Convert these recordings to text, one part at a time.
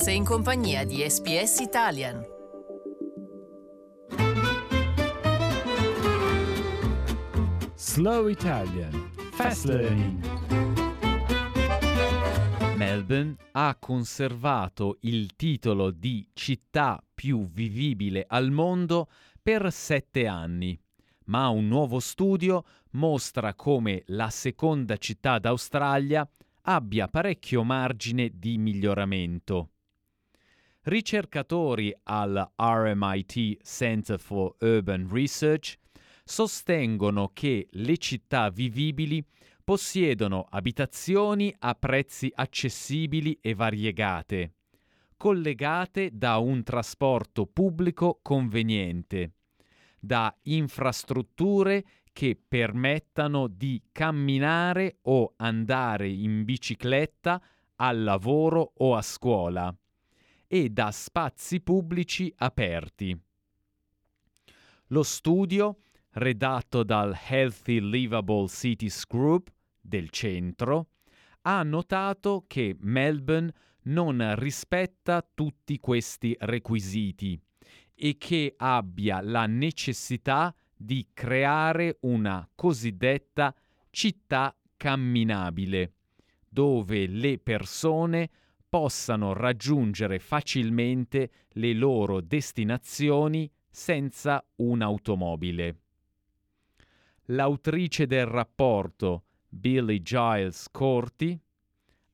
Sei in compagnia di SPS Italian. Slow Italian Fast Learning Melbourne ha conservato il titolo di città più vivibile al mondo per sette anni, ma un nuovo studio mostra come la seconda città d'Australia abbia parecchio margine di miglioramento. Ricercatori al RMIT Center for Urban Research sostengono che le città vivibili possiedono abitazioni a prezzi accessibili e variegate, collegate da un trasporto pubblico conveniente, da infrastrutture che permettano di camminare o andare in bicicletta al lavoro o a scuola e da spazi pubblici aperti. Lo studio, redatto dal Healthy Livable Cities Group del centro, ha notato che Melbourne non rispetta tutti questi requisiti e che abbia la necessità di creare una cosiddetta città camminabile, dove le persone possano raggiungere facilmente le loro destinazioni senza un'automobile. L'autrice del rapporto, Billy Giles Corti,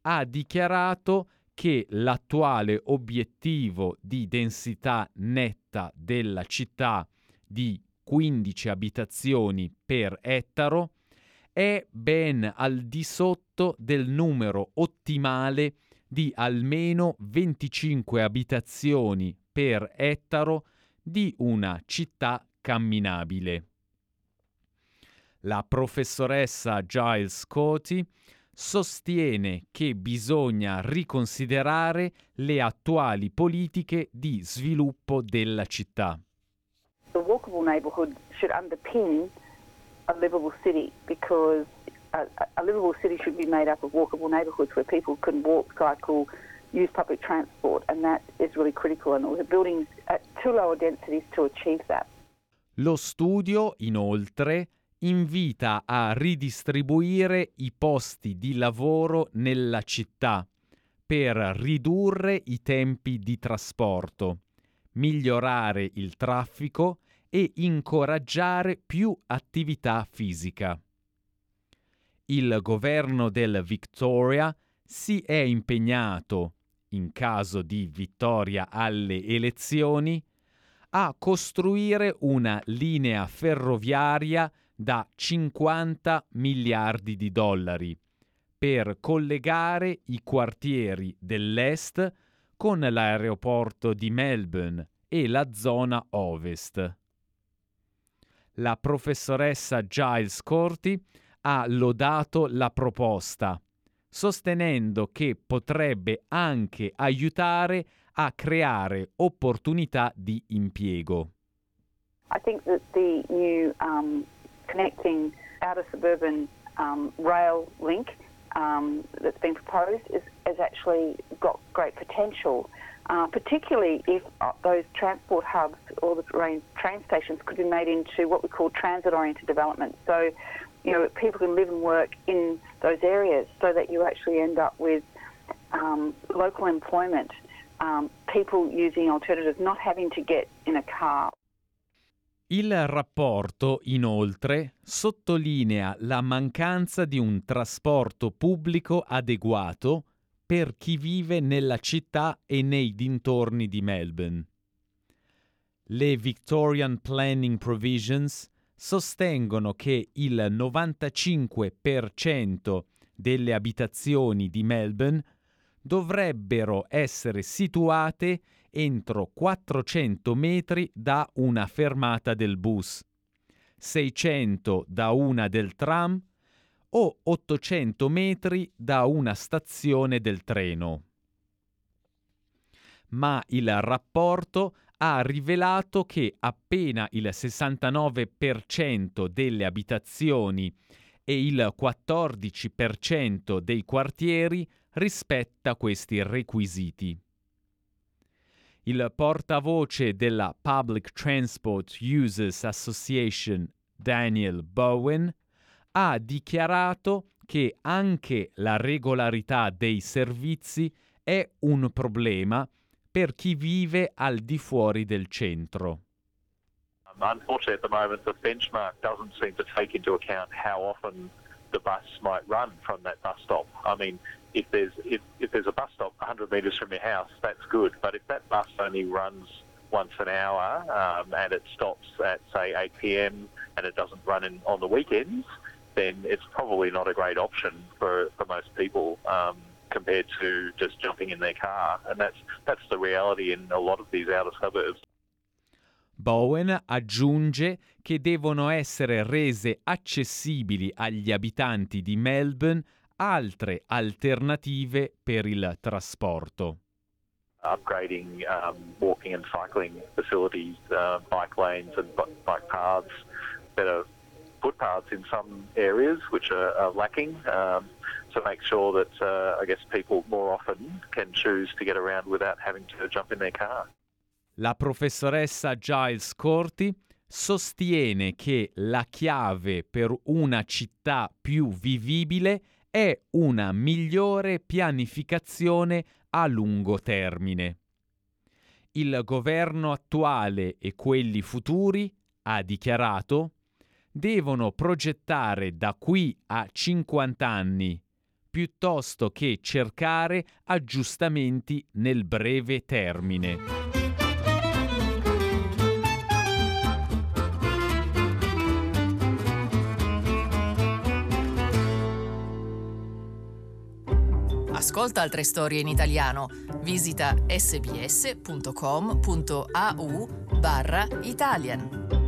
ha dichiarato che l'attuale obiettivo di densità netta della città di 15 abitazioni per ettaro è ben al di sotto del numero ottimale di almeno 25 abitazioni per ettaro di una città camminabile. La professoressa Giles Coty sostiene che bisogna riconsiderare le attuali politiche di sviluppo della città. The walkable neighbourhood should underpin a livable city because a, a livable city should be made up of walkable neighbourhoods where people can walk, cycle, use public transport, and that is really critical. And we're building at too lower densities to achieve that. Lo studio, inoltre, invita a ridistribuire i posti di lavoro nella città per ridurre i tempi di trasporto, migliorare il traffico e incoraggiare più attività fisica. Il governo del Victoria si è impegnato, in caso di vittoria alle elezioni, a costruire una linea ferroviaria da 50 miliardi di dollari per collegare i quartieri dell'est con l'aeroporto di Melbourne e la zona ovest. La professoressa Giles Corti ha lodato la proposta, sostenendo che potrebbe anche aiutare a creare opportunità di impiego. I think that the new um, connecting outer suburban um, rail link um, that's been proposed is, has actually got great potential, uh, particularly if uh, those transport hubs or the train, train stations could be made into what we call transit-oriented development. So, you know, people can live and work in those areas so that you actually end up with um, local employment, um, people using alternatives, not having to get in a car. Il rapporto, inoltre, sottolinea la mancanza di un trasporto pubblico adeguato per chi vive nella città e nei dintorni di Melbourne. Le Victorian Planning Provisions sostengono che il 95% delle abitazioni di Melbourne dovrebbero essere situate entro 400 metri da una fermata del bus, 600 da una del tram o 800 metri da una stazione del treno. Ma il rapporto ha rivelato che appena il 69% delle abitazioni e il 14% dei quartieri rispetta questi requisiti. Il portavoce della Public Transport Users Association, Daniel Bowen, ha dichiarato che anche la regolarità dei servizi è un problema per chi vive al di fuori del centro. Unfortunately, at the moment, the benchmark doesn't seem to take into account how often the bus might run from that bus stop. I mean, if there's if, if there's a bus stop 100 metres from your house, that's good. But if that bus only runs once an hour um, and it stops at say 8 p.m. and it doesn't run in, on the weekends, then it's probably not a great option for, for most people um, compared to just jumping in their car. And that's that's the reality in a lot of these outer suburbs. Bowen aggiunge che devono essere rese accessibili agli abitanti di Melbourne altre alternative per il trasporto. Upgrading um, walking and cycling facilities, uh, bike lanes and bike paths, better footpaths in some areas which are, are lacking um, to make sure that uh, I guess people more often can choose to get around without having to jump in their car. La professoressa Giles Corti sostiene che la chiave per una città più vivibile è una migliore pianificazione a lungo termine. Il governo attuale e quelli futuri, ha dichiarato, devono progettare da qui a 50 anni, piuttosto che cercare aggiustamenti nel breve termine. Ascolta altre storie in italiano. Visita sbs.com.au barra Italian.